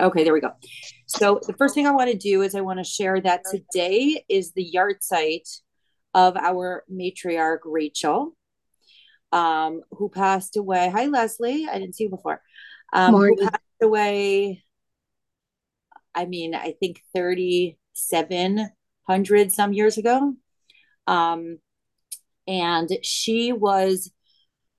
Okay, there we go. So the first thing I want to do is I want to share that today is the yahrzeit of our matriarch Rachel, um, who passed away. Hi, Leslie. I didn't see you before. Um, who passed away. I mean, I think thirty-seven hundred some years ago. Um, and she was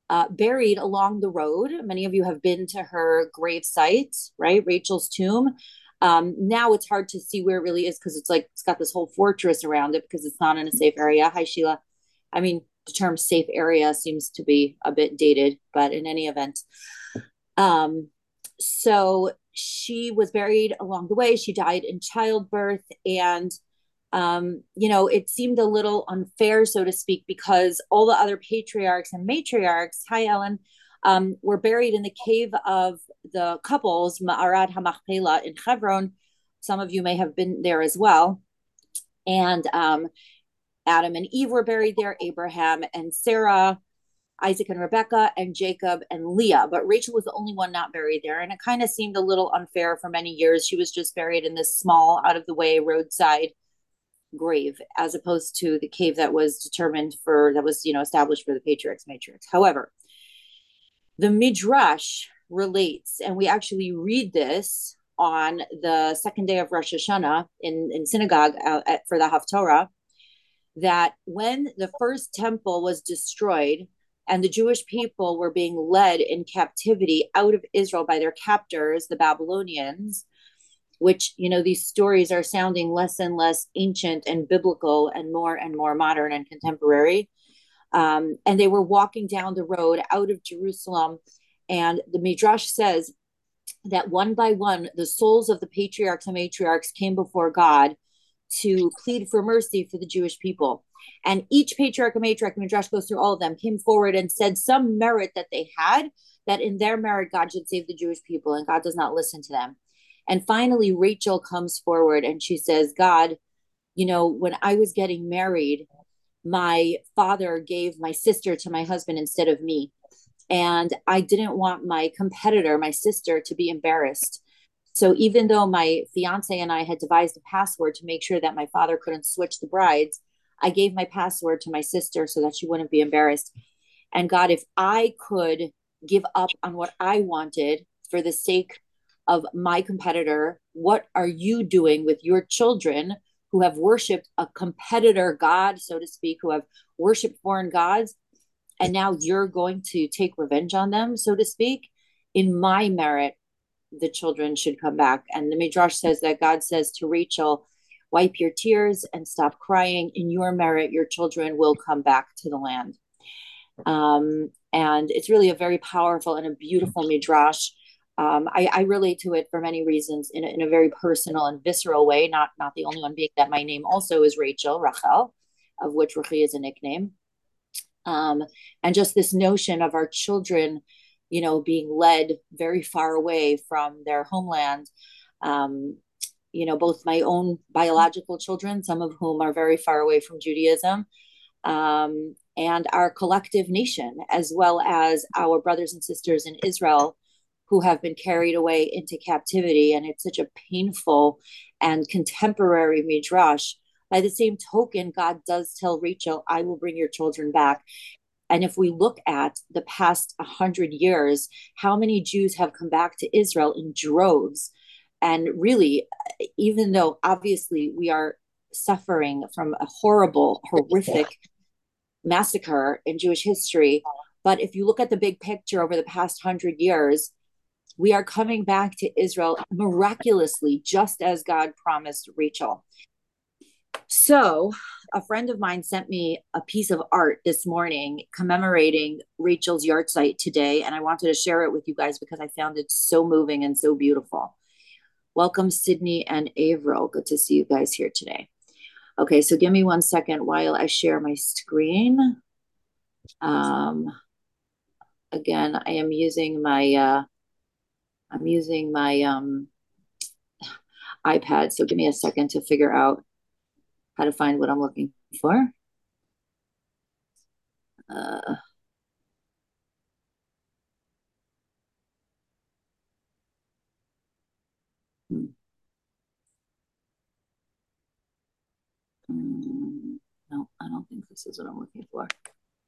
uh, buried along the road. Many of you have been to her grave site, right? Rachel's tomb. Um, now it's hard to see where it really is because it's like it's got this whole fortress around it because it's not in a safe area. Hi, Sheila. I mean, the term safe area seems to be a bit dated, but in any event. Um, so she was buried along the way. She died in childbirth. And um, you know, it seemed a little unfair, so to speak, because all the other patriarchs and matriarchs, hi, Ellen, um, were buried in the cave of the couples, Ma'arad HaMachpelah in Hebron. Some of you may have been there as well. And um, Adam and Eve were buried there, Abraham and Sarah, Isaac and Rebecca, and Jacob and Leah. But Rachel was the only one not buried there. And it kind of seemed a little unfair for many years. She was just buried in this small, out of the way roadside grave as opposed to the cave that was determined for that was you know established for the patriarchs matrix however the midrash relates and we actually read this on the second day of rosh hashanah in, in synagogue uh, at, for the haftorah that when the first temple was destroyed and the jewish people were being led in captivity out of israel by their captors the babylonians which you know these stories are sounding less and less ancient and biblical and more and more modern and contemporary. Um, and they were walking down the road out of jerusalem. And the midrash says that one by one the souls of the patriarchs and matriarchs came before god to plead for mercy for the jewish people. And each patriarch and matriarch midrash goes through all of them came forward and said some merit that they had that in their merit god should save the jewish people and god does not listen to them and finally, Rachel comes forward and she says, God, you know, when I was getting married, my father gave my sister to my husband instead of me. And I didn't want my competitor, my sister, to be embarrassed. So even though my fiance and I had devised a password to make sure that my father couldn't switch the brides, I gave my password to my sister so that she wouldn't be embarrassed. And God, if I could give up on what I wanted for the sake of my competitor what are you doing with your children who have worshiped a competitor god so to speak who have worshiped foreign gods and now you're going to take revenge on them so to speak? In my merit the children should come back. And the midrash says that god says to rachel wipe your tears and stop crying. In your merit your children will come back to the land. Um, and it's really a very powerful and a beautiful midrash um, I, I, relate to it for many reasons in a, in a very personal and visceral way. Not not the only one being that my name also is Rachel Rachel, of which Rachi is a nickname, um, and just this notion of our children, you know, being led very far away from their homeland. Um, you know, both my own biological children, some of whom are very far away from Judaism, um, and our collective nation, as well as our brothers and sisters in Israel who have been carried away into captivity. And it's such a painful and contemporary midrash. By the same token, God does tell Rachel, I will bring your children back. And if we look at the past 100 years, how many Jews have come back to Israel in droves? And really, even though obviously we are suffering from a horrible, horrific massacre in Jewish history, but if you look at the big picture over the past 100 years, we are coming back to Israel miraculously, just as God promised Rachel. So, a friend of mine sent me a piece of art this morning commemorating Rachel's yahrzeit today, and I wanted to share it with you guys because I found it so moving and so beautiful. Welcome, Sydney and Averill. Good to see you guys here today. Okay, so give me one second while I share my screen. Um, again, I am using my uh, I'm using my um, iPad, so give me a second to figure out how to find what I'm looking for. Uh, Hmm. Mm, no, I don't think this is what I'm looking for.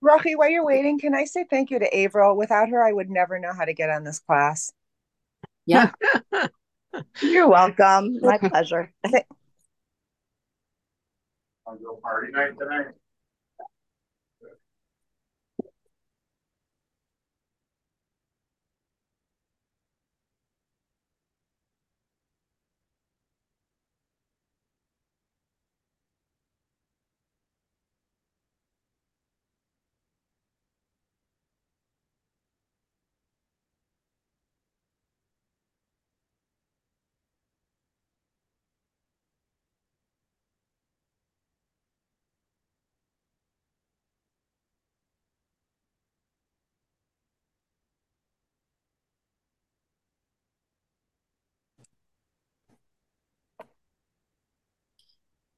Rocky, while you're waiting, can I say thank you to Avril? Without her, I would never know how to get on this class. Yeah. You're welcome. My pleasure. On your party night tonight?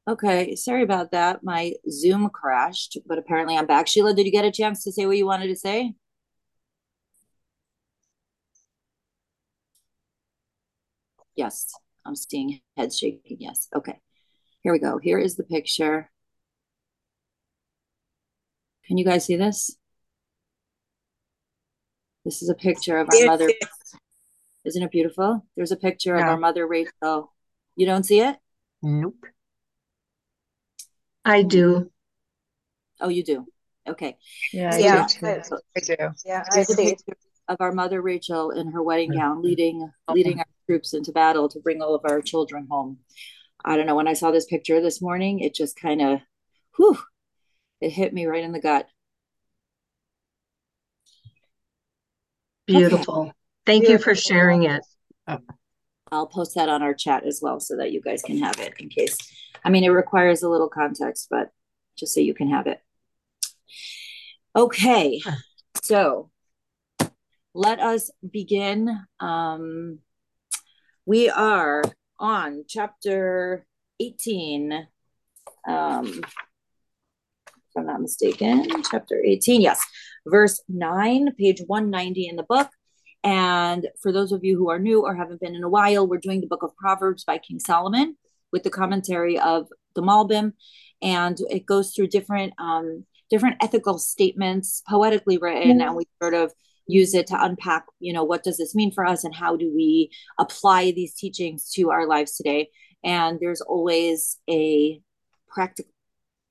Okay, sorry about that. My Zoom crashed, but apparently I'm back. Sheila, did you get a chance to say what you wanted to say? Yes, I'm seeing heads shaking. Yes. Okay. Here we go. Here is the picture. Can you guys see this? This is a picture of our mother. Isn't it beautiful? There's a picture yeah. of our mother, Rachel. You don't see it? Nope. I do. Oh, you do. Okay. Yeah, yeah, I, I do. Yeah, I see. Of our mother Rachel in her wedding mm-hmm. gown, leading leading our troops into battle to bring all of our children home. I don't know. When I saw this picture this morning, it just kind of, whew, it hit me right in the gut. Beautiful. Okay. Thank Beautiful. you for sharing it. Oh. I'll post that on our chat as well so that you guys can have it in case I mean, it requires a little context, but just so you can have it. Okay, so let us begin. Um, we are on chapter 18. Um, if I'm not mistaken, chapter 18, yes, verse 9, page 190 in the book. And for those of you who are new or haven't been in a while, we're doing the book of Proverbs by King Solomon with the commentary of the Malbim, and it goes through different um, different ethical statements, poetically written, and we sort of use it to unpack, you know, what does this mean for us, and how do we apply these teachings to our lives today. And there's always a practical,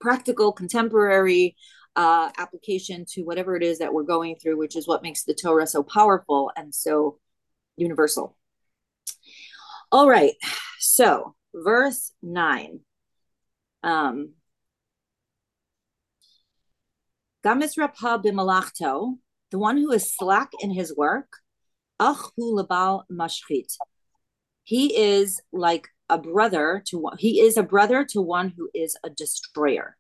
practical, contemporary uh, application to whatever it is that we're going through, which is what makes the Torah so powerful and so universal. All right, so verse 9. Um, Gamisrapa bimalachto, the one who is slack in his work, achu labal mashchit. He is like a brother to one, he is a brother to one who is a destroyer.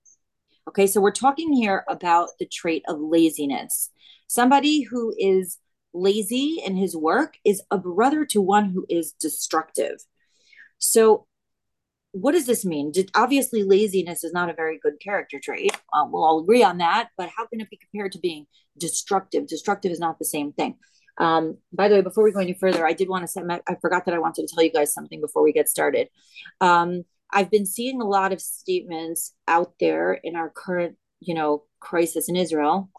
Okay, so we're talking here about the trait of laziness. Somebody who is lazy in his work is a brother to one who is destructive. So what does this mean? Did, obviously, laziness is not a very good character trait. Um, we'll all agree on that. But how can it be compared to being destructive? Destructive is not the same thing. Um, by the way, before we go any further, I did want to say, I forgot that I wanted to tell you guys something before we get started. Um, I've been seeing a lot of statements out there in our current, you know, crisis in Israel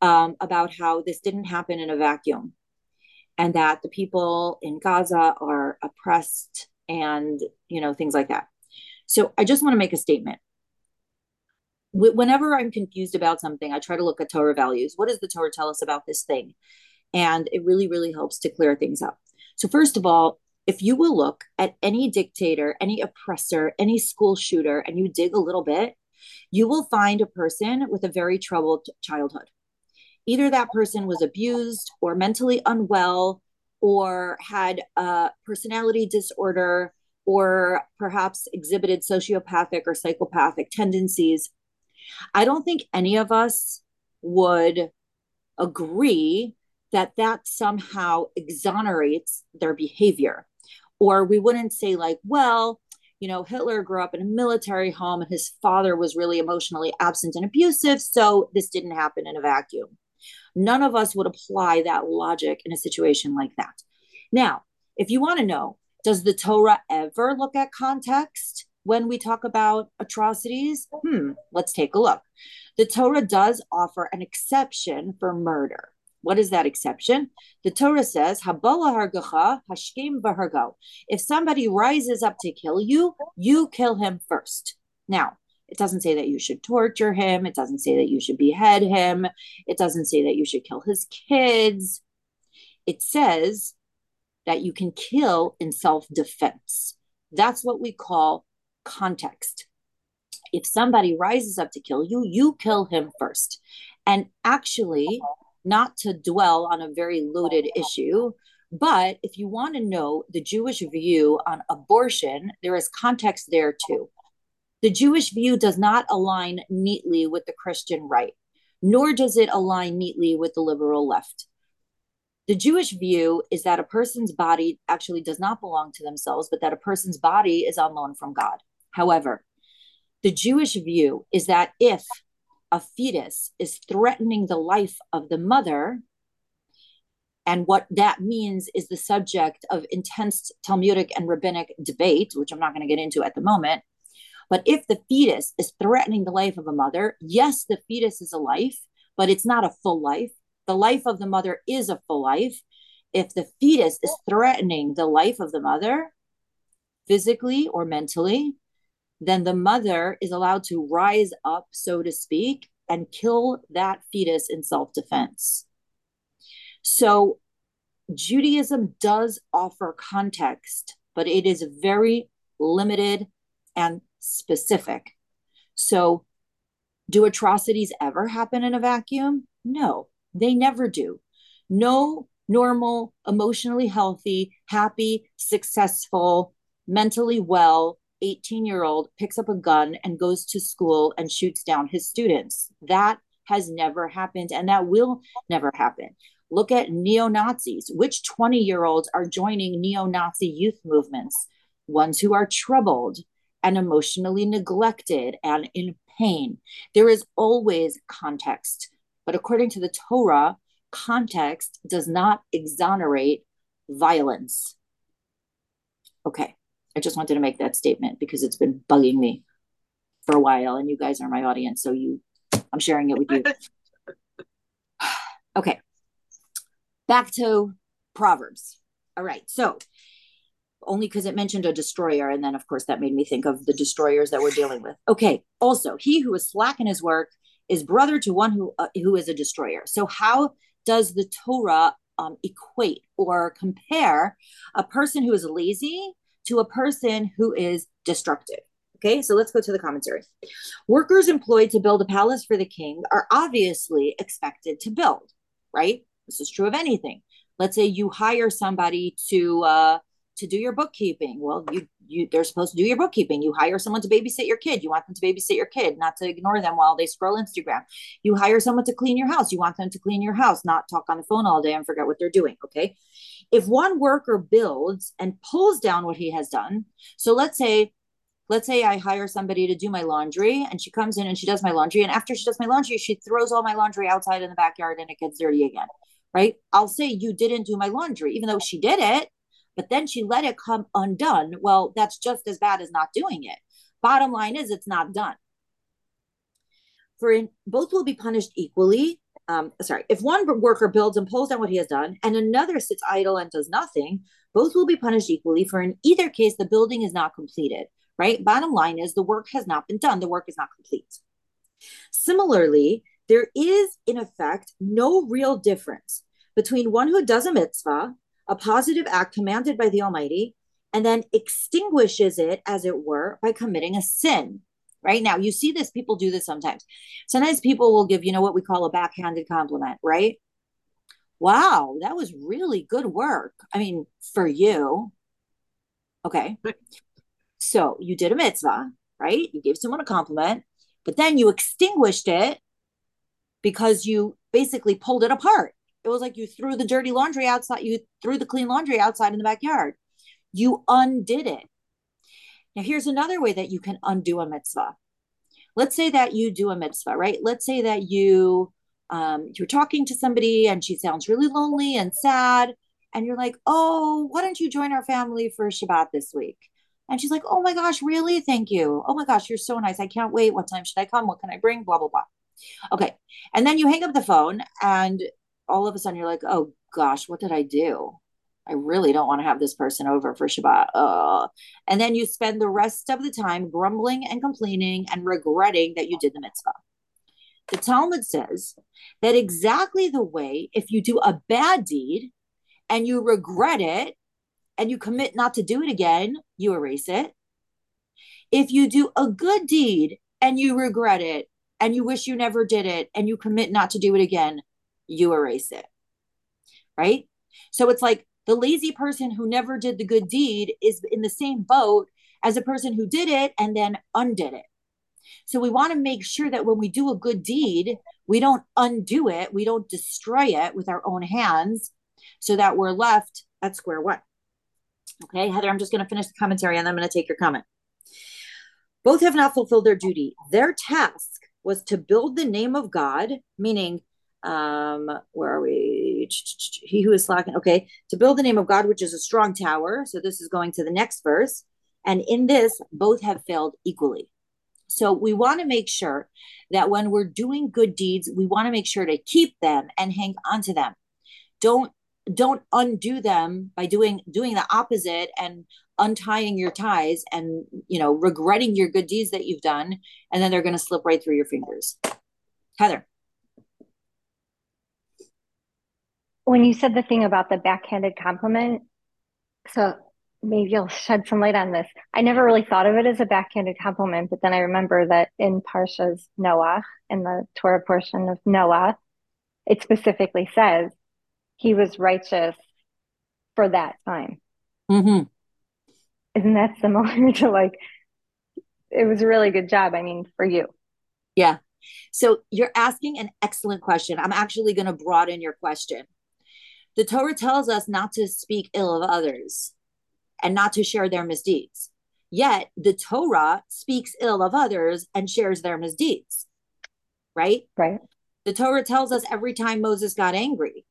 um, about how this didn't happen in a vacuum and that the people in Gaza are oppressed and you know things like that. So i just want to make a statement. Whenever i'm confused about something i try to look at torah values. What does the torah tell us about this thing? And it really really helps to clear things up. So first of all if you will look at any dictator any oppressor any school shooter and you dig a little bit you will find a person with a very troubled childhood either that person was abused or mentally unwell or had a personality disorder or perhaps exhibited sociopathic or psychopathic tendencies. I don't think any of us would agree that that somehow exonerates their behavior. Or we wouldn't say, like, well, you know, Hitler grew up in a military home and his father was really emotionally absent and abusive. So this didn't happen in a vacuum. None of us would apply that logic in a situation like that. Now, if you want to know, Does the Torah ever look at context when we talk about atrocities? Hmm, let's take a look. The Torah does offer an exception for murder. What is that exception? The Torah says, Habala hargacha, hashkim v'hargo. If somebody rises up to kill you, you kill him first. Now, it doesn't say that you should torture him. It doesn't say that you should behead him. It doesn't say that you should kill his kids. It says that you can kill in self defense. That's what we call context. If somebody rises up to kill you, you kill him first. And actually, not to dwell on a very loaded oh, issue, but if you want to know the Jewish view on abortion, there is context there too. The Jewish view does not align neatly with the Christian right, nor does it align neatly with the liberal left. The Jewish view is that a person's body actually does not belong to themselves, but that a person's body is on loan from God. However, the Jewish view is that if a fetus is threatening the life of the mother, and what that means is the subject of intense Talmudic and rabbinic debate, which I'm not going to get into at the moment. But if the fetus is threatening the life of a mother, yes, the fetus is a life, but it's not a full life. The life of the mother is a full life. If the fetus is threatening the life of the mother, physically or mentally, then the mother is allowed to rise up, so to speak, and kill that fetus in self defense. So, Judaism does offer context, but it is very limited and specific. So, do atrocities ever happen in a vacuum? No, they never do. No normal, emotionally healthy, happy, successful, mentally well 18 year old picks up a gun and goes to school and shoots down his students. That has never happened and that will never happen. Look at neo Nazis. Which 20 year olds are joining neo Nazi youth movements? Ones who are troubled, and emotionally neglected and in pain. There is always context. But according to the Torah, context does not exonerate violence. Okay, I just wanted to make that statement because it's been bugging me for a while, and you guys are my audience, so you, I'm sharing it with you. okay, back to Proverbs. All right, so only because it mentioned a destroyer. And then, of course, that made me think of the destroyers that we're dealing with. Okay. Also, he who is slack in his work is brother to one who uh, who is a destroyer. So, how does the Torah um, equate or compare a person who is lazy to a person who is destructive? Okay, so let's go to the commentary. Workers employed to build a palace for the king are obviously expected to build, right? This is true of anything. Let's say you hire somebody to uh, to do your bookkeeping. Well, you you they're supposed to do your bookkeeping. You hire someone to babysit your kid. You want them to babysit your kid, not to ignore them while they scroll Instagram. You hire someone to clean your house. You want them to clean your house, not talk on the phone all day and forget what they're doing. Okay. If one worker builds and pulls down what he has done, so let's say let's say I hire somebody to do my laundry and she comes in and she does my laundry. And after she does my laundry, she throws all my laundry outside in the backyard and it gets dirty again. Right. I'll say you didn't do my laundry, even though she did it but then she let it come undone. Well, that's just as bad as not doing it. Bottom line is, it's not done. For in, both will be punished equally. Um, sorry, if one worker builds and pulls down what he has done, and another sits idle and does nothing, both will be punished equally. For in either case, the building is not completed. Right. Bottom line is, the work has not been done. The work is not complete. Similarly, there is, in effect, no real difference between one who does a mitzvah a positive act commanded by the Almighty, and then extinguishes it, as it were, by committing a sin. Right now, you see this, people do this sometimes. Sometimes people will give, you know, what we call a backhanded compliment, right? Wow, that was really good work. I mean, for you. Okay. So you did a mitzvah, right? You gave someone a compliment, but then you extinguished it because you basically pulled it apart it was like you threw the dirty laundry outside, you threw the clean laundry outside in the backyard. You undid it. Now, here's another way that you can undo a mitzvah. Let's say that you do a mitzvah, right? Let's say that you um, you're talking to somebody and she sounds really lonely and sad, and you're like, oh, why don't you join our family for Shabbat this week? And she's like, oh my gosh, really? Thank you. Oh my gosh, you're so nice. I can't wait. What time should I come? What can I bring? Blah, blah, blah. Okay. And then you hang up the phone and all of a sudden you're like, oh gosh, what did I do? I really don't want to have this person over for Shabbat. Uh. And then you spend the rest of the time grumbling and complaining and regretting that you did the mitzvah. The Talmud says that exactly the way if you do a bad deed and you regret it and you commit not to do it again, you erase it. If you do a good deed and you regret it and you wish you never did it and you commit not to do it again, you erase it. Right? So it's like the lazy person who never did the good deed is in the same boat as a person who did it and then undid it. So we want to make sure that when we do a good deed, we don't undo it, we don't destroy it with our own hands so that we're left at square one. Okay, Heather, I'm just going to finish the commentary and then I'm going to take your comment. Both have not fulfilled their duty. Their task was to build the name of God, meaning, um, where are we? He who is slacking. Okay, to build the name of God, which is a strong tower. So this is going to the next verse. And in this, both have failed equally. So we want to make sure that when we're doing good deeds, we want to make sure to keep them and hang on to them. Don't don't undo them by doing doing the opposite and untying your ties and you know regretting your good deeds that you've done and then they're going to slip right through your fingers heather when you said the thing about the backhanded compliment so maybe you'll shed some light on this i never really thought of it as a backhanded compliment but then i remember that in parsha's noah in the torah portion of noah it specifically says he was righteous for that time. Mm-hmm. Isn't that similar to like, it was a really good job, I mean, for you? Yeah. So you're asking an excellent question. I'm actually going to broaden your question. The Torah tells us not to speak ill of others and not to share their misdeeds. Yet the Torah speaks ill of others and shares their misdeeds. Right? Right. The Torah tells us every time Moses got angry,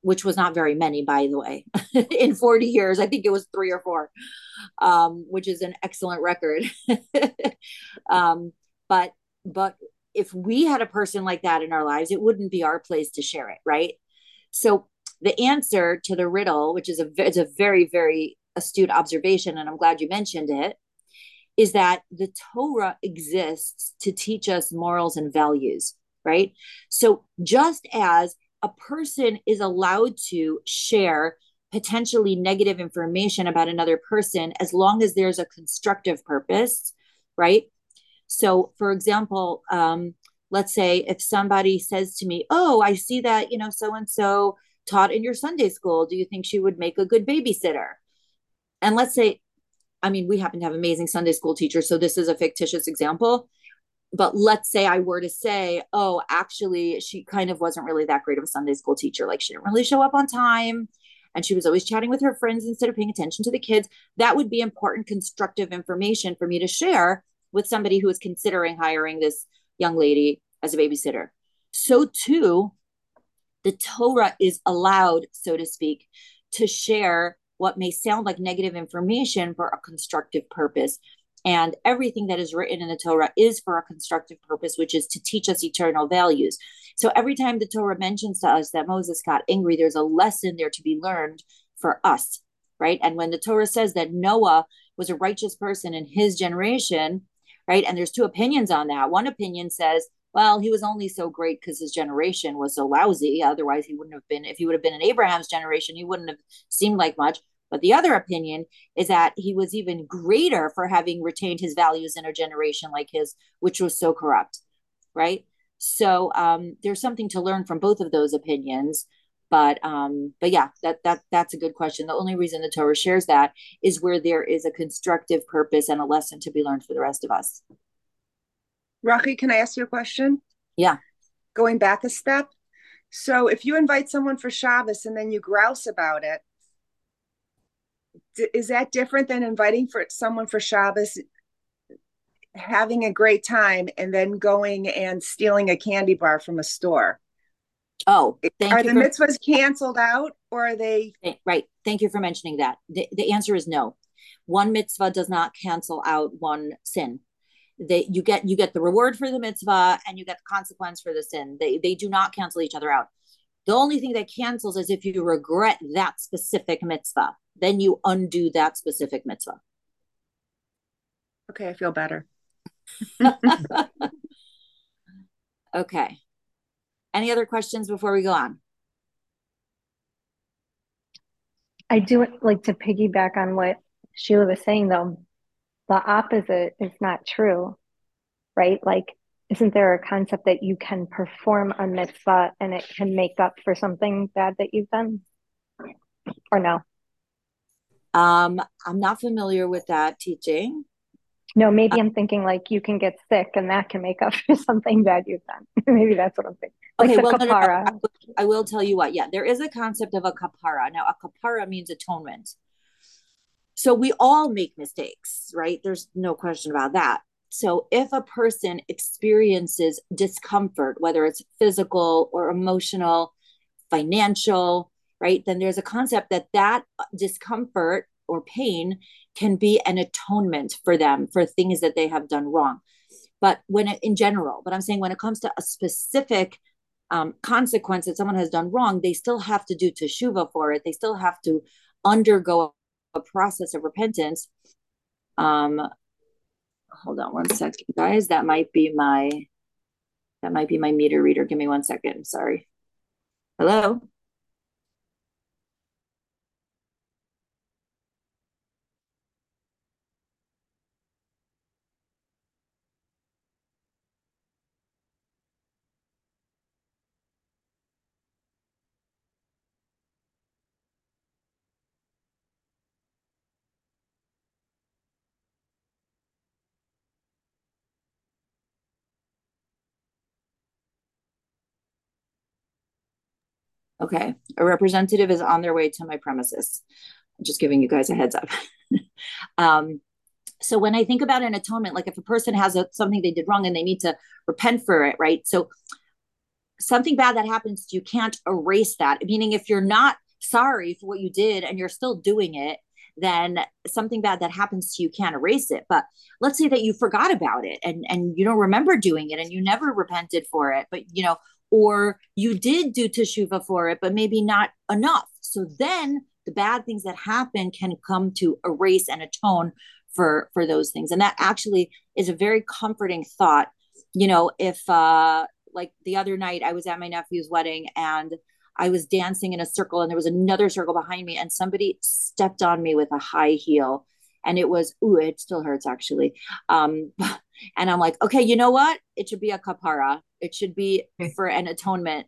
which was not very many, by the way, in 40 years. I think it was three or four, um, which is an excellent record. um, but, but if we had a person like that in our lives, it wouldn't be our place to share it, right? So the answer to the riddle, which is a, it's a very, very astute observation, and I'm glad you mentioned it, is that the Torah exists to teach us morals and values, right? So just as a person is allowed to share potentially negative information about another person as long as there's a constructive purpose, right? So, for example, um, let's say if somebody says to me, Oh, I see that, you know, so and so taught in your Sunday school. Do you think she would make a good babysitter? And let's say, I mean, we happen to have amazing Sunday school teachers. So this is a fictitious example but let's say I were to say, oh, actually, she kind of wasn't really that great of a Sunday school teacher. Like she didn't really show up on time and she was always chatting with her friends instead of paying attention to the kids. That would be important, constructive information for me to share with somebody who is considering hiring this young lady as a babysitter. So, too, the Torah is allowed, so to speak, to share what may sound like negative information for a constructive purpose and everything that is written in the Torah is for a constructive purpose, which is to teach us eternal values. So every time the Torah mentions to us that Moses got angry, there's a lesson there to be learned for us, right? And when the Torah says that Noah was a righteous person in his generation, right? And there's two opinions on that. One opinion says, well, he was only so great because his generation was so lousy. Otherwise, he wouldn't have been, if he would have been in Abraham's generation, he wouldn't have seemed like much. But the other opinion is that he was even greater for having retained his values in a generation like his, which was so corrupt, right? So um, there's something to learn from both of those opinions. But um, but yeah, that that that's a good question. The only reason the Torah shares that is where there is a constructive purpose and a lesson to be learned for the rest of us. Rachi, can I ask you a question? Yeah. Going back a step. So if you invite someone for Shabbos and then you grouse about it, is that different than inviting for someone for Shabbos, having a great time, and then going and stealing a candy bar from a store? Oh, thank Are you. the for- mitzvahs canceled out or are they? Right. Thank you for mentioning that. The, the answer is no. One mitzvah does not cancel out one sin. They you get you get the reward for the mitzvah and you get the consequence for the sin. They they do not cancel each other out. The only thing that cancels is if you regret that specific mitzvah. Then you undo that specific mitzvah. Okay, I feel better. Okay. Any other questions before we go on? I do like to piggyback on what Sheila was saying, though. The opposite is not true, right? Like, isn't there a concept that you can perform a mitzvah and it can make up for something bad that you've done? Or no? Um, I'm not familiar with that teaching. No, maybe uh, I'm thinking like you can get sick and that can make up for something bad you've done. maybe that's what I'm thinking. Like Okay, well, no, no, no. kapara. I will tell you what. Yeah, there is a concept of a kapara. Now, a kapara means atonement. So we all make mistakes, right? There's no question about that. So if a person experiences discomfort, whether it's physical or emotional, financial, right, then there's a concept that that discomfort or pain can be an atonement for them for things that they have done wrong. But when it, in general, but I'm saying when it comes to a specific um, consequence that someone has done wrong, they still have to do teshuva for it. They still have to undergo a process of repentance. Um, hold on one second, guys. That might be my that might be my meter reader. Give me one second. Sorry. Hello. Okay. A representative is on their way to my premises. I'm just giving you guys a heads up. um, so when I think about an atonement, like if a person has a, something they did wrong and they need to repent for it, right? So something bad that happens, you can't erase that. Meaning, if you're not sorry for what you did and you're still doing it, then something bad that happens to you can't erase it. But let's say that you forgot about it and and you don't remember doing it and you never repented for it, but you know, or you did do teshuva for it, but maybe not enough. So then the bad things that happen can come to erase and atone for for those things, and that actually is a very comforting thought. You know, if uh like the other night I was at my nephew's wedding and I was dancing in a circle and there was another circle behind me and somebody stepped on me with a high heel and it was ooh it still hurts actually um and I'm like okay you know what it should be a kapara. It should be for an atonement.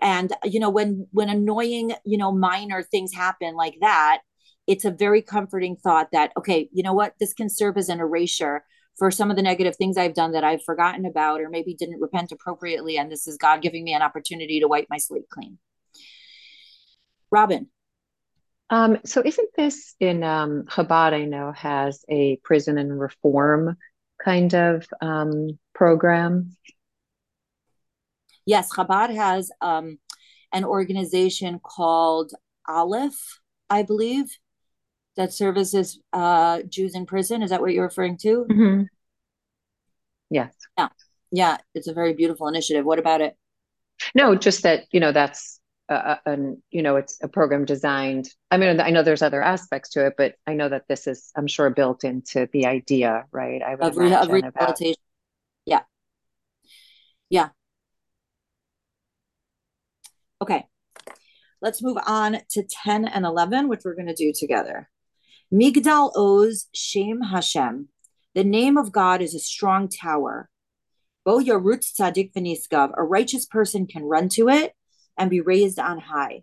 And you know when when annoying you know minor things happen like that it's a very comforting thought that okay you know what? This can serve as an erasure for some of the negative things I've done that I've forgotten about or maybe didn't repent appropriately. And this is God giving me an opportunity to wipe my slate clean. Robin. Um, so isn't this in um, Chabad, I know, has a prison and reform kind of um, program? Yes, Chabad has um, an organization called Aleph, I believe, that services uh, Jews in prison. Is that what you're referring to? Mm-hmm. Yes. Yeah. Yeah, it's a very beautiful initiative. What about it? No, just that, you know, that's uh, and you know it's a program designed i mean i know there's other aspects to it but i know that this is i'm sure built into the idea right i would of, re- of imagine about rehabilitation. Yeah. Yeah. Okay. Let's move on to 10 and 11, which we're going to do together. Migdal Oz Shem Hashem. The name of God is a strong tower. Bo Yarutz Tzadik V'Niskav. A righteous person can run to it and be raised on high.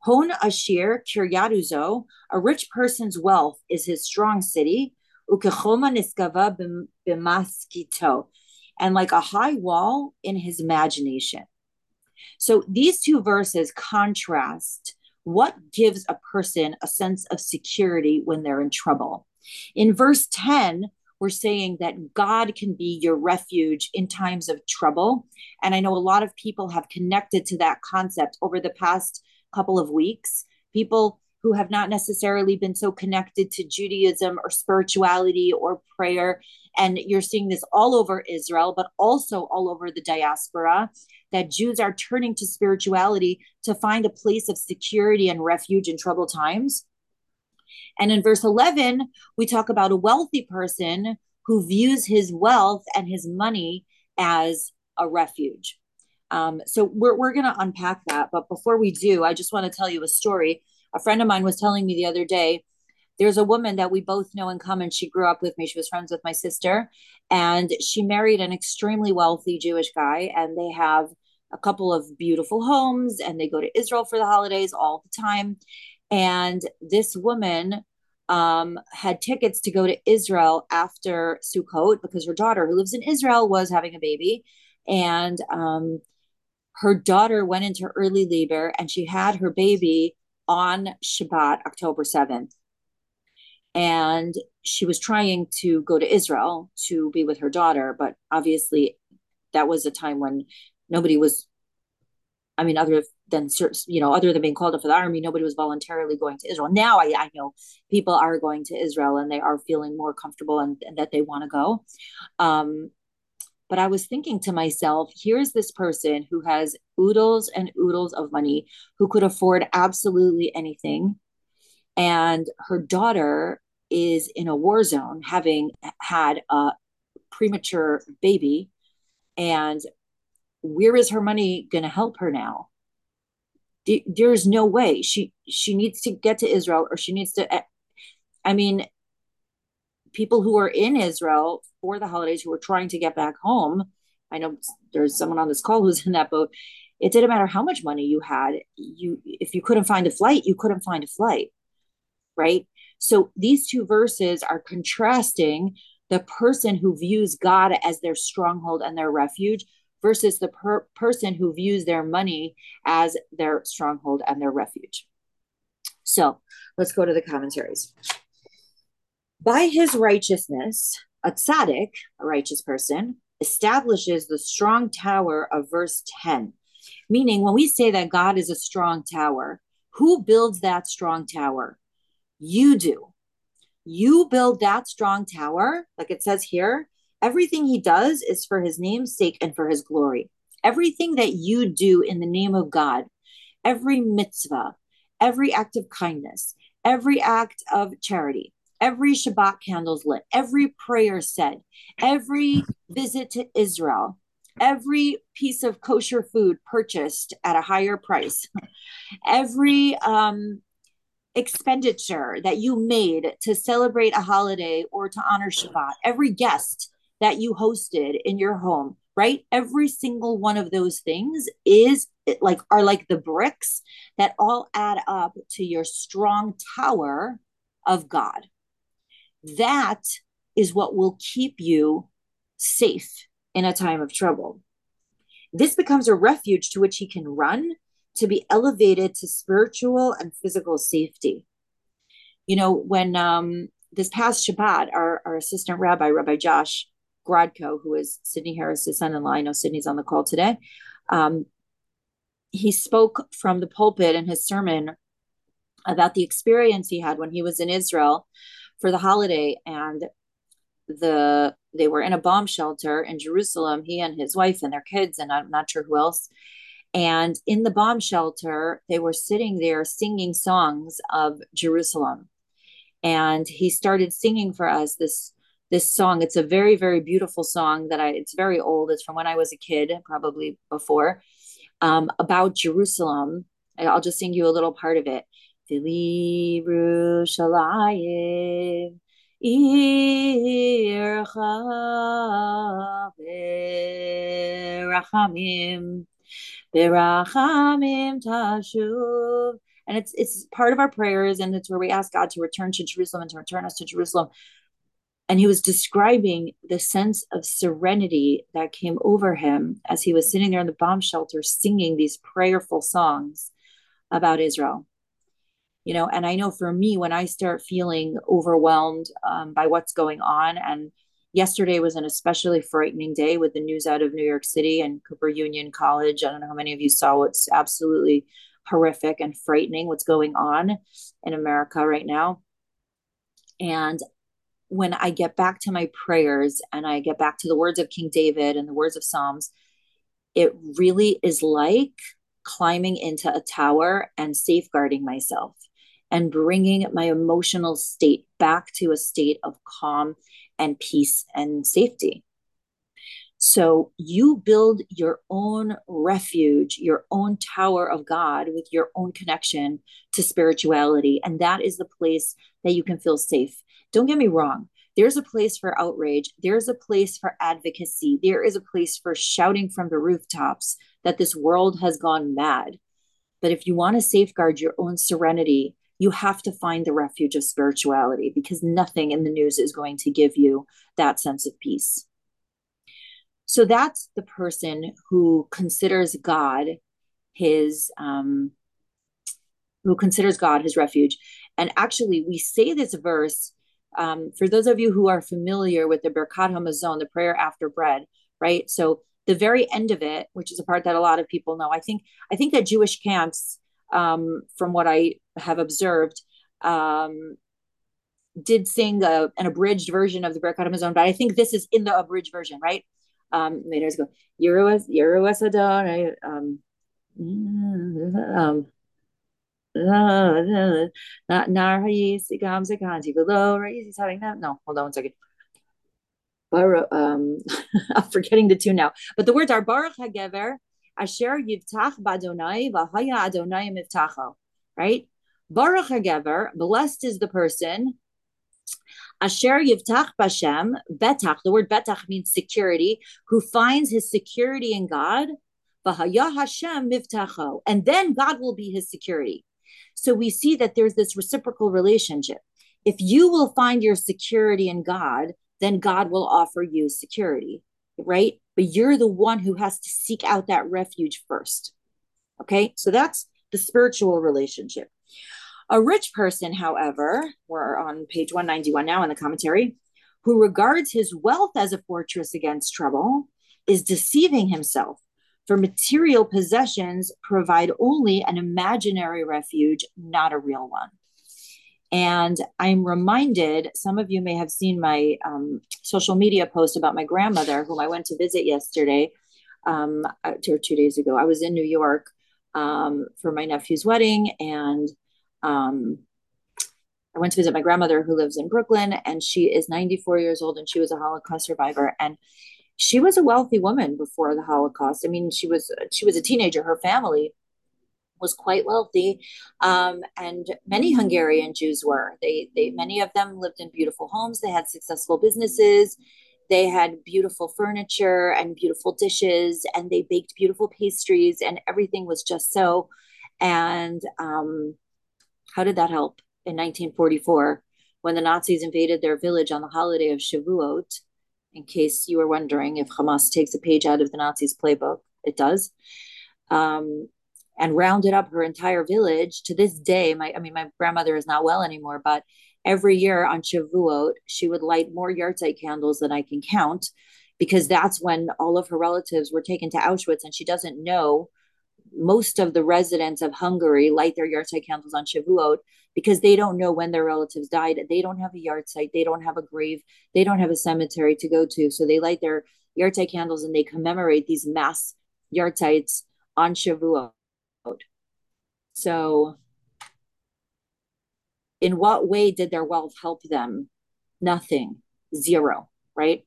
Hon Ashir Kiryatuzo, a rich person's wealth is his strong city. Ukechoma Niskava Bimaskito, and like a high wall in his imagination. So these two verses contrast what gives a person a sense of security when they're in trouble. In verse 10, we're saying that God can be your refuge in times of trouble. And I know a lot of people have connected to that concept over the past couple of weeks. People who have not necessarily been so connected to Judaism or spirituality or prayer. And you're seeing this all over Israel, but also all over the diaspora that Jews are turning to spirituality to find a place of security and refuge in troubled times. And in verse 11, we talk about a wealthy person who views his wealth and his money as a refuge. Um, so we're, we're going to unpack that. But before we do, I just want to tell you a story. A friend of mine was telling me the other day there's a woman that we both know in common. She grew up with me. She was friends with my sister, and she married an extremely wealthy Jewish guy, and they have a couple of beautiful homes, and they go to Israel for the holidays all the time. And this woman um, had tickets to go to Israel after Sukkot because her daughter, who lives in Israel, was having a baby. And um, her daughter went into early labor and she had her baby on Shabbat, October 7th. And she was trying to go to Israel to be with her daughter, but obviously that was a time when nobody was, I mean, other than you know other than being called up for the army nobody was voluntarily going to israel. Now i, I know people are going to israel and they are feeling more comfortable and, and that they want to go. Um, but i was thinking to myself here's this person who has oodles and oodles of money who could afford absolutely anything. And her daughter is in a war zone having had a premature baby. And where is her money going to help her now there's no way. She she needs to get to Israel or she needs to eh, I mean people who are in Israel for the holidays who are trying to get back home I know there's someone on this call who's in that boat it didn't matter how much money you had you if you couldn't find a flight you couldn't find a flight right? So these two verses are contrasting the person who views God as their stronghold and their refuge versus the per- person who views their money as their stronghold and their refuge. So let's go to the commentaries. By his righteousness, a tzaddik, a righteous person, establishes the strong tower of verse 10. Meaning, when we say that God is a strong tower, who builds that strong tower? You do. You build that strong tower, like it says here, Everything he does is for his name's sake and for his glory. Everything that you do in the name of God, every mitzvah, every act of kindness, every act of charity, every Shabbat candles lit, every prayer said, every visit to Israel, every piece of kosher food purchased at a higher price, every um, expenditure that you made to celebrate a holiday or to honor Shabbat, every guest that you hosted in your home, right? Every single one of those things is like are like the bricks that all add up to your strong tower of God. That is what will keep you safe in a time of trouble. This becomes a refuge to which he can run to be elevated to spiritual and physical safety. You know, when um, this past Shabbat, our, our assistant rabbi, Rabbi Josh, Grodko, who is Sydney Harris's son-in-law. I know Sydney's on the call today. Um, he spoke from the pulpit in his sermon about the experience he had when he was in Israel for the holiday, and the they were in a bomb shelter in Jerusalem. He and his wife and their kids, and I'm not sure who else. And in the bomb shelter, they were sitting there singing songs of Jerusalem. And he started singing for us this this song. It's a very, very beautiful song that I, it's very old. It's from when I was a kid, probably before, um, about Jerusalem. I'll just sing you a little part of it. And it's it's part of our prayers, and it's where we ask God to return to Jerusalem and to return us to Jerusalem and he was describing the sense of serenity that came over him as he was sitting there in the bomb shelter singing these prayerful songs about Israel. You know, and I know for me, when I start feeling overwhelmed um, by what's going on, and Yesterday was an especially frightening day with the news out of New York City and Cooper Union College. I don't know how many of you saw what's absolutely horrific and frightening what's going on in America right now. And when I get back to my prayers and I get back to the words of King David and the words of Psalms, it really is like climbing into a tower and safeguarding myself and bringing my emotional state back to a state of calm and peace and safety. So you build your own refuge, your own tower of God with your own connection to spirituality. And that is the place that you can feel safe. Don't get me wrong. There's a place for outrage. There's a place for advocacy. There is a place for shouting from the rooftops that this world has gone mad. But if you want to safeguard your own serenity, you have to find the refuge of spirituality because nothing in the news is going to give you that sense of peace. So that's the person who considers God his um, who considers God his refuge. And actually, we say this verse um, for those of you who are familiar with the Birkat Hamazon, the prayer after bread, right? So the very end of it, which is a part that a lot of people know, I think I think that Jewish camps, um, from what I have observed, um, did sing a, an abridged version of the Birkat Hamazon, but I think this is in the abridged version, right? Um, later go Yeruas Yeruas Adon, um, um, not He's having that. No, hold on one second. Um, I'm forgetting the two now. But the words are Baruch Hagever Asher Yivtach Badonai Vahaya Adonai Mivtacho. Right? Baruch Hagever, blessed is the person. Asher Yivtach Bashem Betach. The word Betach means security. Who finds his security in God. Vahaya Hashem Mivtacho. And then God will be his security. So we see that there's this reciprocal relationship. If you will find your security in God, then God will offer you security, right? But you're the one who has to seek out that refuge first. Okay, so that's the spiritual relationship. A rich person, however, we're on page 191 now in the commentary, who regards his wealth as a fortress against trouble, is deceiving himself for material possessions provide only an imaginary refuge, not a real one. And I'm reminded, some of you may have seen my um, social media post about my grandmother, whom I went to visit yesterday, um, or two days ago. I was in New York um, for my nephew's wedding, and um, I went to visit my grandmother who lives in Brooklyn, and she is 94 years old, and she was a Holocaust survivor. And she was a wealthy woman before the Holocaust. I mean, she was she was a teenager. Her family was quite wealthy, um, and many Hungarian Jews were. They they many of them lived in beautiful homes. They had successful businesses. They had beautiful furniture and beautiful dishes, and they baked beautiful pastries, and everything was just so. And um, how did that help in 1944 when the Nazis invaded their village on the holiday of Shavuot? In case you were wondering if Hamas takes a page out of the Nazis' playbook. It does. Um, and rounded up her entire village to this day. My, I mean, my grandmother is not well anymore, but every year on Shavuot, she would light more yahrzeit candles than I can count because that's when all of her relatives were taken to Auschwitz and she doesn't know most of the residents of Hungary light their yahrzeit candles on Shavuot because they don't know when their relatives died. They don't have a yahrzeit, they don't have a grave, they don't have a cemetery to go to. So they light their yahrzeit candles and they commemorate these mass yahrzeits on Shavuot. So, in what way did their wealth help them? Nothing, zero, right?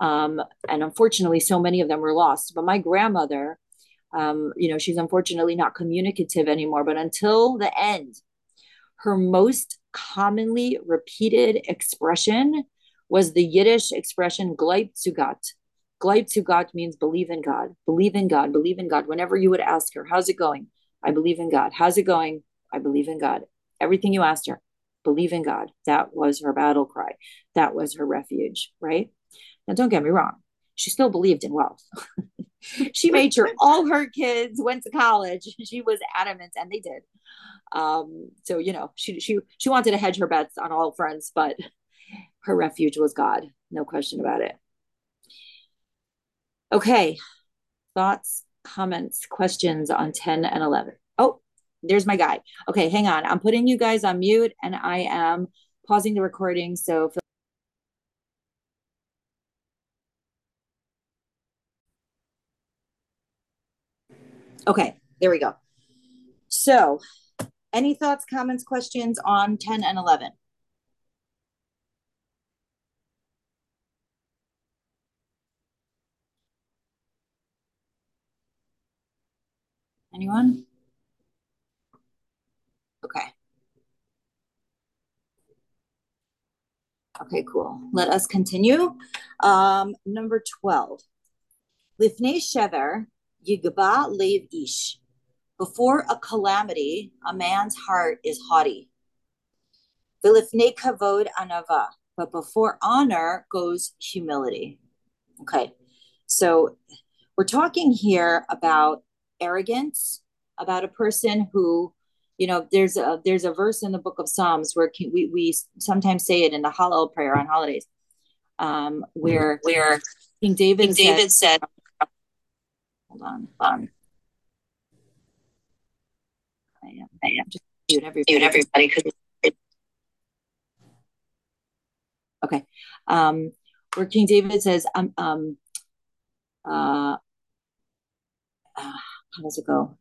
Um, and unfortunately, so many of them were lost. But my grandmother, um, you know, she's unfortunately not communicative anymore. But until the end, her most commonly repeated expression was the Yiddish expression "Gleib zu Gott." Gleib zu Gott means believe in God, believe in God, believe in God. Whenever you would ask her, "How's it going?" I believe in God. How's it going? I believe in God. Everything you asked her, believe in God. That was her battle cry. That was her refuge, right? Now, don't get me wrong. She still believed in wealth. she made sure all her kids went to college. She was adamant, and they did. Um, so you know, she she she wanted to hedge her bets on all fronts, but her refuge was God. No question about it. Okay. Thoughts, comments, questions on 10 and 11. Oh, there's my guy. Okay, hang on. I'm putting you guys on mute and I am pausing the recording. So Okay, there we go. So, any thoughts, comments, questions on 10 and 11? Anyone? Okay. Okay, cool. Let us continue. Um, number 12. Lifnei shever yigba lev ish. Before a calamity, a man's heart is haughty. Vilifnei kavod anava. But before honor goes humility. Okay. So we're talking here about arrogance, about a person who you know there's a there's a verse in the book of psalms where we, we sometimes say it in the hallel prayer on holidays um where where king david, king david said, said hold on um i am i am just mute everybody, mute everybody okay um where king david says um um uh, uh how does it go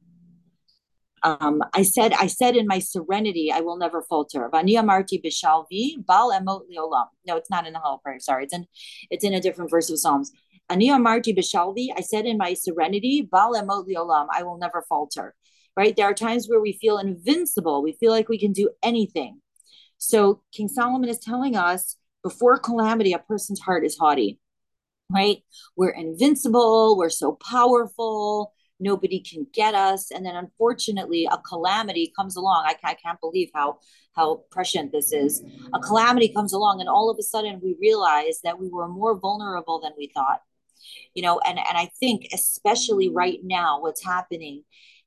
um, I said, I said in my serenity, I will never falter. Vani amarti bishalvi bal emot liolam. No, it's not in the Hallel Prayer. Sorry, it's in, it's in a different verse of Psalms. Ani amarti bishalvi. I said in my serenity, bal emot liolam. I will never falter. Right? There are times where we feel invincible. We feel like we can do anything. So King Solomon is telling us before calamity, a person's heart is haughty. Right? We're invincible. We're so powerful nobody can get us and then unfortunately a calamity comes along I, I can't believe how how prescient this is a calamity comes along and all of a sudden we realize that we were more vulnerable than we thought you know and and i think especially right now what's happening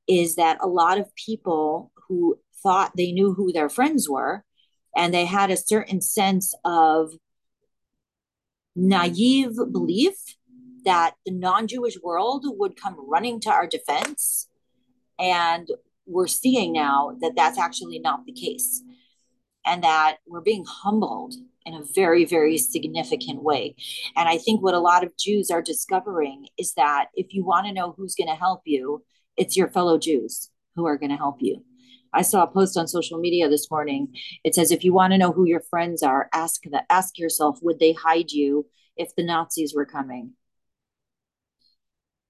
is that a lot of people who thought they knew who their friends were and they had a certain sense of naive belief that the non Jewish world would come running to our defense. And we're seeing now that that's actually not the case, and that we're being humbled in a very, very significant way. And I think what a lot of Jews are discovering is that if you want to know who's going to help you, it's your fellow Jews who are going to help you. I saw a post on social media this morning. It says, if you want to know who your friends are, ask that ask yourself, would they hide you if the Nazis were coming?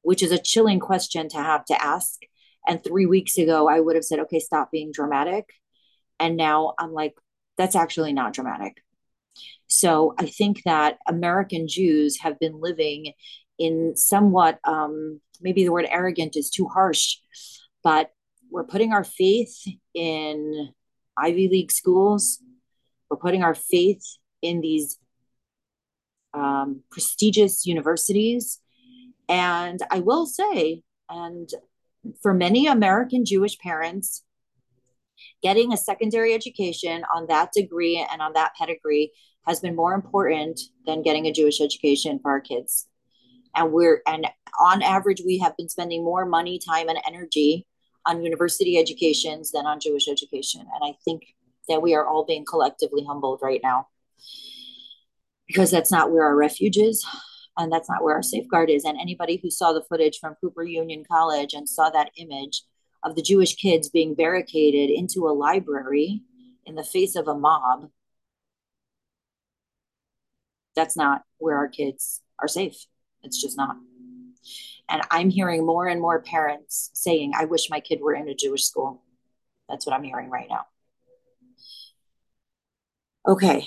which is a chilling question to have to ask. And three weeks ago, I would have said, okay, stop being dramatic. And now I'm like, that's actually not dramatic. So I think that American Jews have been living in somewhat, um, maybe the word arrogant is too harsh, but we're putting our faith in Ivy League schools. We're putting our faith in these um, prestigious universities and I will say, and for many American Jewish parents, getting a secondary education on that degree and on that pedigree has been more important than getting a Jewish education for our kids. And we're, and on average, we have been spending more money, time, and energy on university educations than on Jewish education. And I think that we are all being collectively humbled right now because that's not where our refuge is and that's not where our safeguard is. And anybody who saw the footage from Cooper Union College and saw that image of the Jewish kids being barricaded into a library in the face of a mob, that's not where our kids are safe. It's just not. And I'm hearing more and more parents saying, I wish my kid were in a Jewish school. That's what I'm hearing right now. Okay.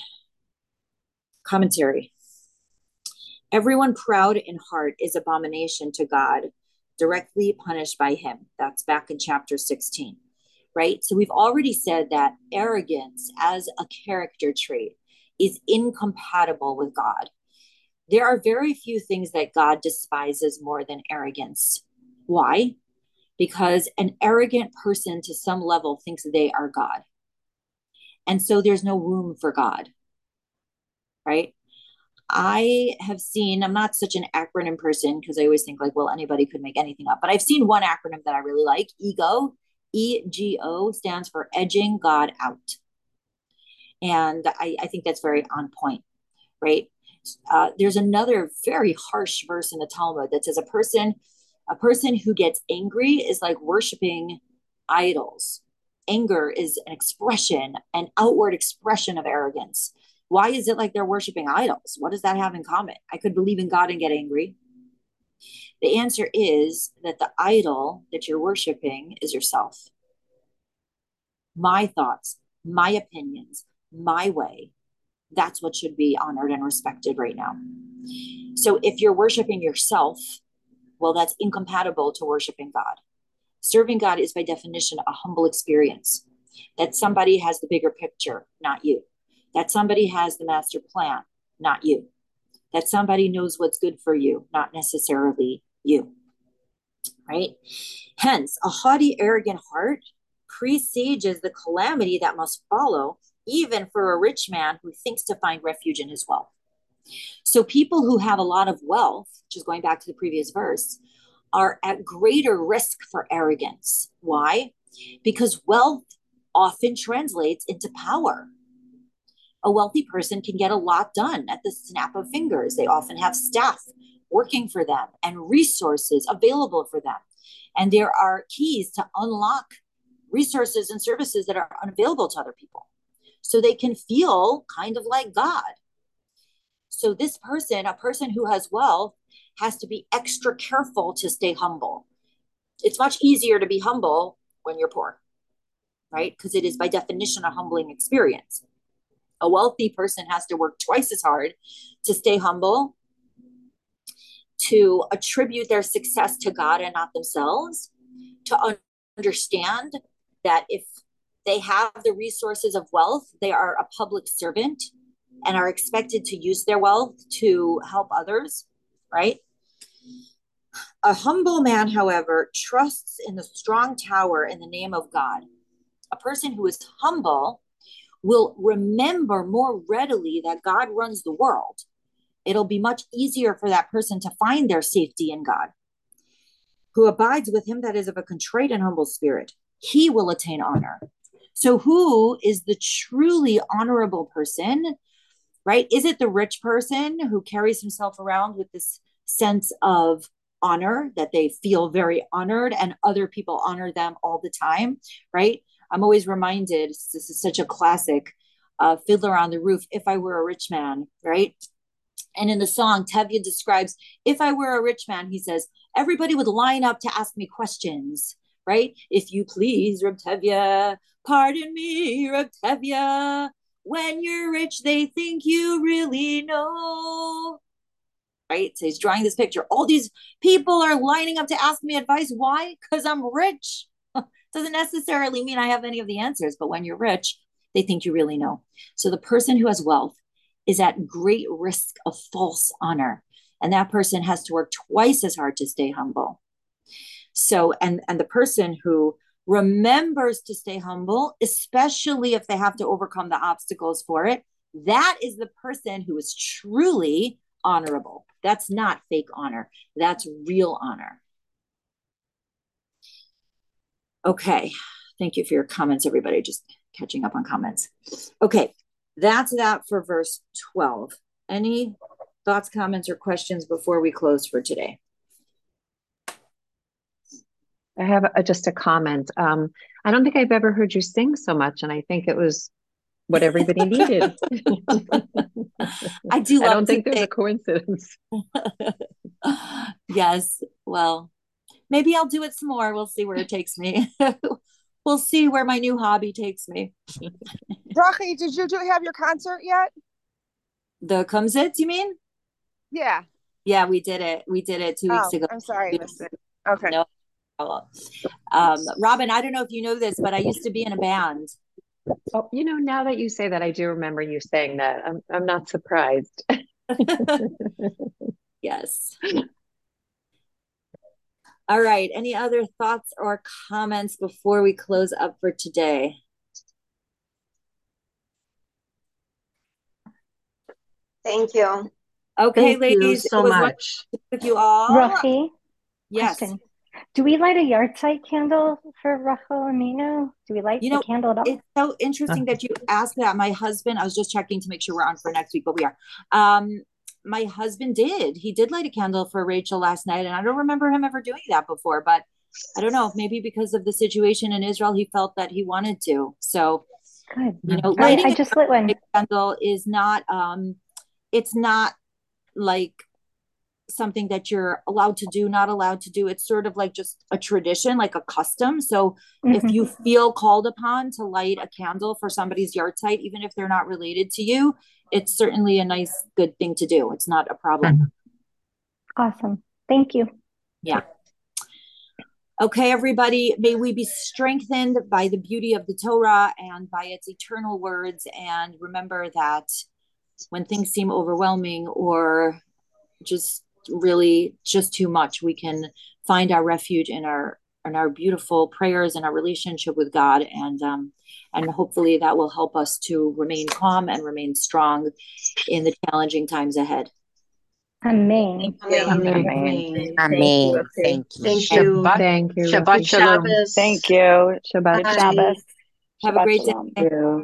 Commentary. Everyone proud in heart is abomination to God, directly punished by him. That's back in chapter 16, right? So we've already said that arrogance as a character trait is incompatible with God. There are very few things that God despises more than arrogance. Why? Because an arrogant person to some level thinks they are God. And so there's no room for God right? I have seen, I'm not such an acronym person because I always think like, well, anybody could make anything up, but I've seen one acronym that I really like EGO. E G O stands for edging God out. And I, I think that's very on point, right? Uh, there's another very harsh verse in the Talmud that says a person, a person who gets angry is like worshiping idols. Anger is an expression, an outward expression of arrogance. Why is it like they're worshiping idols? What does that have in common? I could believe in God and get angry. The answer is that the idol that you're worshiping is yourself. My thoughts, my opinions, my way. That's what should be honored and respected right now. So if you're worshiping yourself, well, that's incompatible to worshiping God. Serving God is by definition a humble experience that somebody has the bigger picture, not you that somebody has the master plan, not you, that somebody knows what's good for you, not necessarily you. Right? Hence, a haughty, arrogant heart presages the calamity that must follow, even for a rich man who thinks to find refuge in his wealth. So, people who have a lot of wealth, which is going back to the previous verse, are at greater risk for arrogance. Why? Because wealth often translates into power a wealthy person can get a lot done at the snap of fingers. They often have staff working for them and resources available for them. And there are keys to unlock resources and services that are unavailable to other people. So they can feel kind of like God. So, this person, a person who has wealth, has to be extra careful to stay humble. It's much easier to be humble when you're poor, right? Because it is by definition a humbling experience. A wealthy person has to work twice as hard to stay humble, to attribute their success to God and not themselves, to understand that if they have the resources of wealth, they are a public servant and are expected to use their wealth to help others, right? A humble man, however, trusts in the strong tower in the name of God. A person who is humble will remember more readily that God runs the world. It'll be much easier for that person to find their safety in God. Who abides with him that is of a contrite and humble spirit, he will attain honor. So, who is the truly honorable person? Right? Is it the rich person who carries himself around with this sense of honor that they feel very honored and other people honor them all the time? Right? I'm always reminded this is such a classic uh, Fiddler on the Roof, If I Were a Rich Man, right? And in the song, Tevye describes, If I were a rich man, he says, everybody would line up to ask me questions, right? If you please, Reb Tevye, pardon me, Tevye. When you're rich, they think you really know. Right? So he's drawing this picture. All these people are lining up to ask me advice. Why? Because I'm rich doesn't necessarily mean I have any of the answers, but when you're rich, they think you really know. So the person who has wealth is at great risk of false honor. And that person has to work twice as hard to stay humble. So, and, and the person who remembers to stay humble, especially if they have to overcome the obstacles for it, that is the person who is truly honorable. That's not fake honor, that's real honor. Okay. Thank you for your comments, everybody. Just catching up on comments. Okay. That's that for verse 12. Any thoughts, comments, or questions before we close for today? I have a, just a comment. Um, I don't think I've ever heard you sing so much, and I think it was what everybody needed. I do. I don't think there's a coincidence. yes. Well, maybe I'll do it some more. We'll see where it takes me. we'll see where my new hobby takes me. Rocky, did you do have your concert yet? The Kumsitz, you mean? Yeah. Yeah, we did it. We did it two weeks oh, ago. I'm sorry, I missed it. Okay. No Um, Robin, I don't know if you know this, but I used to be in a band. Oh, you know, now that you say that, I do remember you saying that. I'm I'm not surprised. yes. All right. Any other thoughts or comments before we close up for today? Thank you. Okay, Thank you ladies, it so much. with you all. Rafi, Yes. question. Do we light a yahrzeit candle for Rachel Imeinu? Do we light You the candle at all? It's so interesting that you asked that. My husband, I was just checking to make sure we're on for next week, but we are. Um, my husband did. He did light a candle for Rachel last night, and I don't remember him ever doing that before, but I don't know, maybe because of the situation in Israel, he felt that he wanted to. So, Good. you know, I, lighting I a just lit one. candle is not um it's not like something that you're allowed to do, not allowed to do. It's sort of like just a tradition, like a custom. So if Mhm. you feel called upon to light a candle for somebody's yahrzeit, even if they're not related to you, it's certainly a nice, good thing to do. It's not a problem. Awesome. Thank you. Yeah. Okay, everybody, may we be strengthened by the beauty of the Torah and by its eternal words. And remember that when things seem overwhelming or just really just too much, we can find our refuge in our in our beautiful prayers and our relationship with God. And um, and hopefully that will help us to remain calm and remain strong in the challenging times ahead. Amen. Amen. Amen. Amen. Thank you. Thank you. Thank you. Shabbat Rafi. shalom. Thank you. Shabbat shalom. Shabbos. Have a great day. shalom. Thank you.